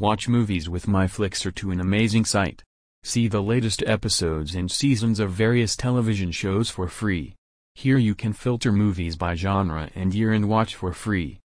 Watch movies with MyFlixer to an amazing site. See the latest episodes and seasons of various television shows for free. Here you can filter movies by genre and year and watch for free.